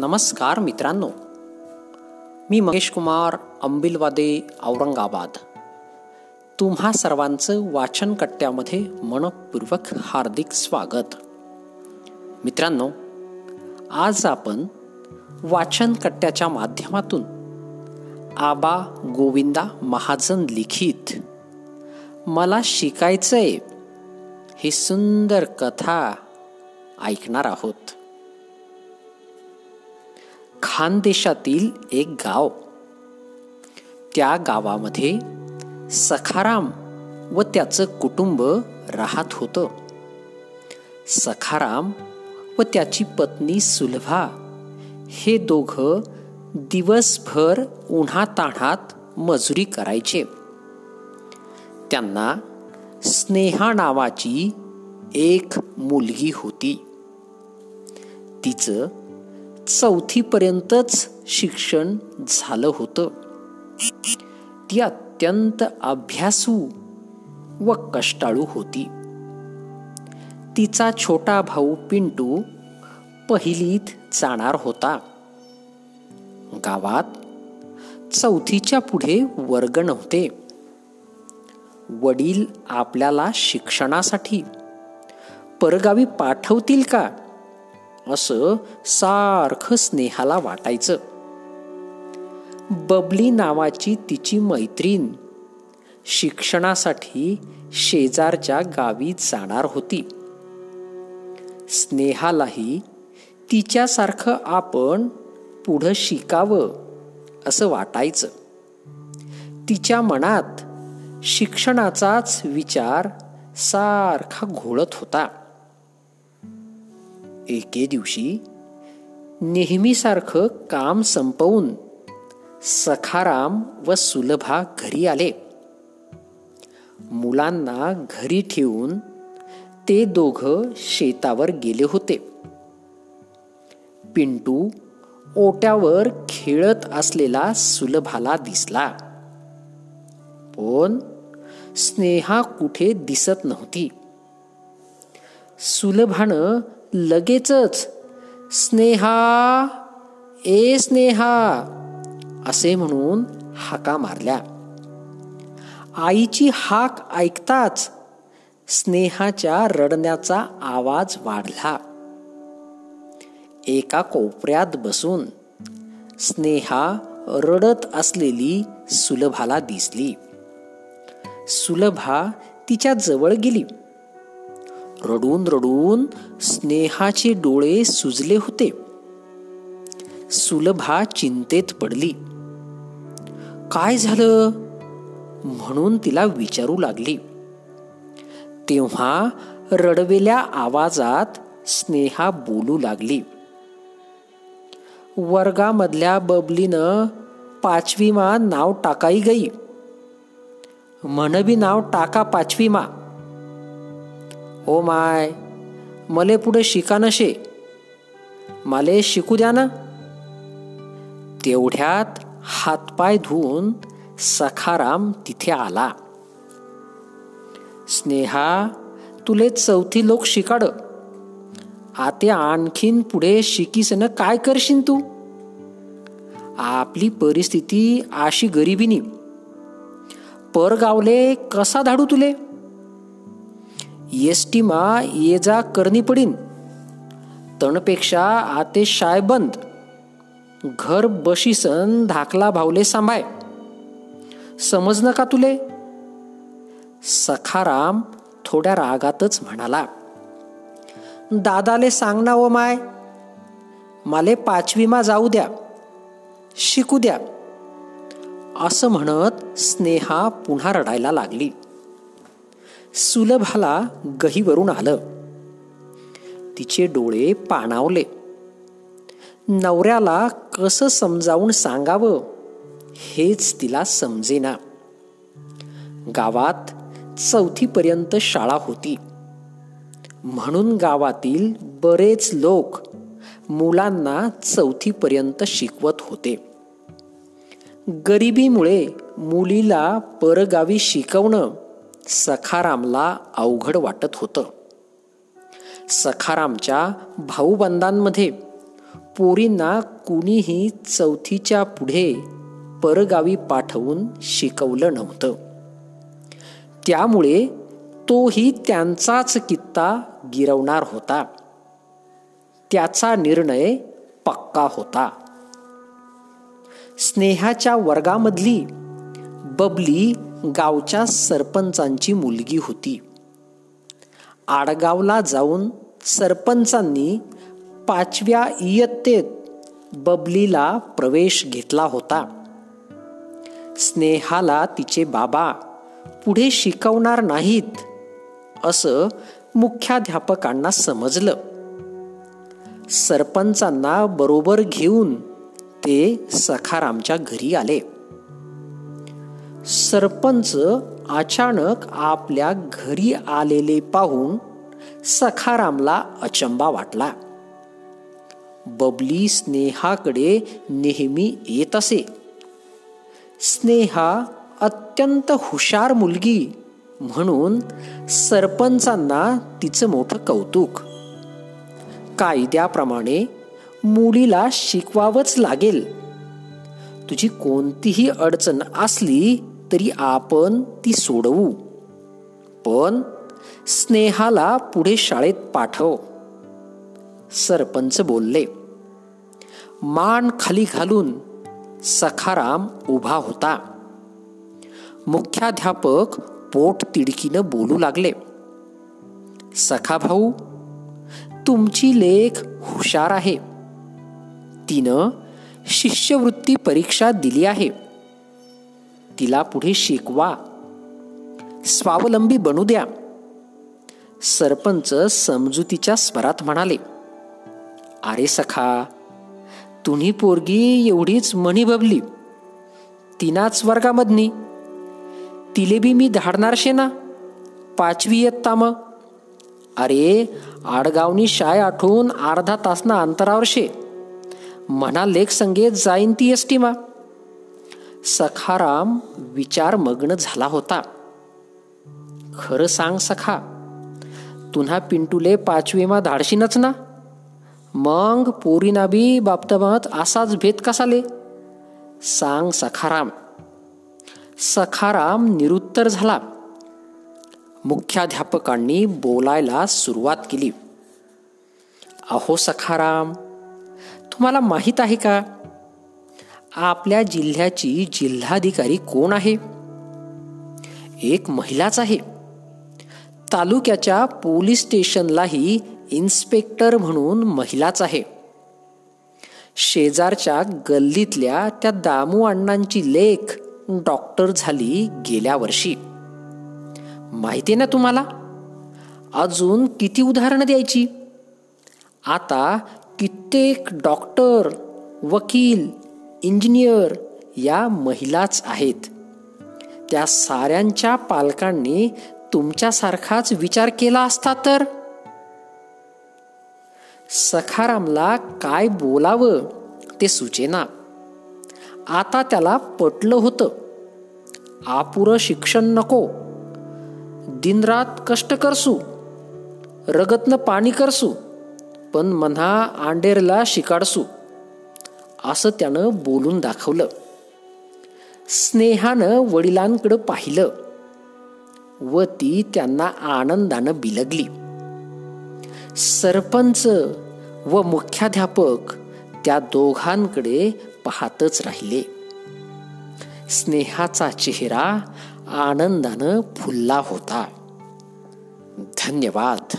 नमस्कार मित्रांनो. मी महेश कुमार अंबिलवादे औरंगाबाद. तुम्हा सर्वांचं वाचन कट्ट्यामध्ये मनपूर्वक हार्दिक स्वागत. मित्रांनो आज आपण वाचन कट्ट्याच्या माध्यमातून आबा गोविंदा महाजन लिखित मला शिकायचंय ही सुंदर कथा ऐकणार आहोत. खानदेशातील एक गाव. त्या गावामध्ये सखाराम व त्याचं कुटुंब राहत होतं. सखाराम व त्याची पत्नी सुलभा हे दोघ दिवसभर उन्हातान्हात मजुरी करायचे. त्यांना स्नेहा नावाची एक मुलगी होती. तिचं चौथीपर्यंतच शिक्षण झालं होतं. ती अत्यंत अभ्यासू व कष्टाळू होती. तिचा छोटा भाऊ पिंटू पहिलीत जाणार होता. गावात चौथीच्या पुढे वर्ग नव्हते. वडील आपल्याला शिक्षणासाठी परगावी पाठवतील का? असं सारखं स्नेहाला वाटायचं. बबली नावाची तिची मैत्रीण शिक्षणासाठी शेजारच्या गावी जाणार होती. स्नेहालाही तिच्यासारखं आपण पुढं शिकावं असं वाटायचं. तिच्या मनात शिक्षणाचाच विचार सारखा घोळत होता. एके दिवशी नेहमीसारखं काम संपवून सखाराम व सुलभा घरी आले. मुलांना घरी ठेवून ते दोघं शेतावर गेले होते. पिंटू ओट्यावर खेळत असलेला सुलभाला दिसला. पण स्नेहा कुठे दिसत नव्हती. सुलभानं लगेचच स्नेहा ए स्नेहा असे म्हणून हाका मारल्या. आईची हाक ऐकताच स्नेहाच्या रडण्याचा आवाज वाढला. एका कोपऱ्यात बसून स्नेहा रडत असलेली सुलभाला दिसली. सुलभा तिच्या जवळ गेली. रडून रडून स्नेहाचे डोळे सुजले होते. सुलभा चिंतेत पडली. काय झालं? म्हणून तिला विचारू लागली. तेव्हा रडवेल्या आवाजात स्नेहा बोलू लागली. वर्गामधल्या बबलीनं पाचवी मा नाव टाकाई गई. म्हणबी नाव टाका पाचवी ओ माय मले पुढे शिका नशे. माले शिकू द्या ना. तेवढ्यात हातपाय धुवून सखाराम तिथे आला. स्नेहा तुले चौथी लोक शिकाड. आते आणखीन पुढे शिकीसन काय करशील तू? आपली परिस्थिती अशी गरिबीनी. परगावले कसा धाडू तुले? एस मा ये जा करणी पडीन. तणपेक्षा आते शाय बंद. घर बशीसन धाकला भावले सांभाय. समज नका तुले? सखाराम थोड्या रागातच म्हणाला. दादाले सांग ना ओ माय. माले पाचवीमा जाऊ द्या. शिकू द्या. असं म्हणत स्नेहा पुन्हा रडायला लागली. सुलभाला गहीवरून आलं. तिचे डोळे पाणावले. नवऱ्याला कसं समजावून सांगावं हेच तिला समजेना. गावात चौथीपर्यंत शाळा होती. म्हणून गावातील बरेच लोक मुलांना चौथीपर्यंत शिकवत होते. गरिबीमुळे मुलीला परगावी शिकवणं सखारामला अवघड वाटत होतं. सखारामच्या भाऊबंदांमध्ये पोरींना कुणीही चौथीच्या पुढे परगावी पाठवून शिकवलं नव्हतं. त्यामुळे तोही त्यांचाच कित्ता गिरवणार होता. त्याचा निर्णय पक्का होता. स्नेहाच्या वर्गामधली बबली गावच्या सरपंचांची मुलगी होती. आडगावला जाऊन सरपंचांनी पाचव्या इयत्तेत बबलीला प्रवेश घेतला होता. स्नेहाला तिचे बाबा पुढे शिकवणार नाहीत असं मुख्याध्यापकांना समजलं. सरपंचांना बरोबर घेऊन ते सखारामच्या घरी आले. सरपंच अचानक आपल्या घरी आलेले पाहून सखारामला अचंबा वाटला. बबली स्नेहाकडे नेहमी येत असे. स्नेहा अत्यंत हुशार मुलगी म्हणून सरपंचांना तिचं मोठं कौतुक. कायद्याप्रमाणे मुलीला शिकवावंच लागेल. तुझी कोणतीही अडचण असली तरी आपण ती सोडवू. पण स्नेहाला पुढे शाळेत पाठव. सरपंच बोलले मान खाली घालून सखाराम उभा होता. मुख्याध्यापक पोट तिडकीनं बोलू लागले सखा भाऊ तुमची लेख हुशार आहे. तिनं शिष्यवृत्ती परीक्षा दिली आहे. तिला पुढे शिकवा. स्वावलंबी बनू द्या. सरपंच समजुतीच्या स्वरात म्हणाले अरे सखा तुम्ही पोरगी एवढीच मणी बबली तिनाच वर्गामधनी. तिले बी मी धाडणार शे ना? पाचवी येत मग. अरे आडगावनी शाय आठवून अर्धा तासना अंतरावर शे म्हणा लेख संगेत जाईन ती एस मा. सखाराम विचार मग्न झाला होता. खरं सांग सखा तुन्हा पिंटूले पाचवीमा धाडशीनच ना? मग पोरीना बी असाच भेद कसाले? सांग सखाराम. सखाराम निरुत्तर झाला. मुख्याध्यापकांनी बोलायला सुरुवात केली. अहो सखाराम तुम्हाला माहीत आहे का? आपल्या जिल्ह्याची जिल्हाधिकारी कोण आहे? एक महिलाच आहे. तालुक्याच्या पोलीस स्टेशनलाही इन्स्पेक्टर म्हणून महिलाच आहे. शेजारच्या गल्लीतल्या त्या दामू अण्णांची लेख डॉक्टर झाली गेल्या वर्षी. माहिती ना तुम्हाला? अजून किती उदाहरणं द्यायची? आता कित्येक डॉक्टर वकील इंजिनियर या महिलाच आहेत. त्या साऱ्यांच्या पालकांनी तुमच्यासारखाच विचार केला असता तर? सखारामला काय बोलावं ते सुचेना. आता त्याला पटलं होतं. आपुरं शिक्षण नको. दिनरात कष्ट करसू. रगतनं पाणी करसू. पण मन्हा आंडेरला शिकाडसू. असं त्यानं बोलून दाखवलं. स्नेहानं वडिलांकडं पाहिलं व ती त्यांना आनंदानं बिलगली. सरपंच व मुख्याध्यापक त्या दोघांकडे पाहतच राहिले. स्नेहाचा चेहरा आनंदानं फुलला होता. धन्यवाद.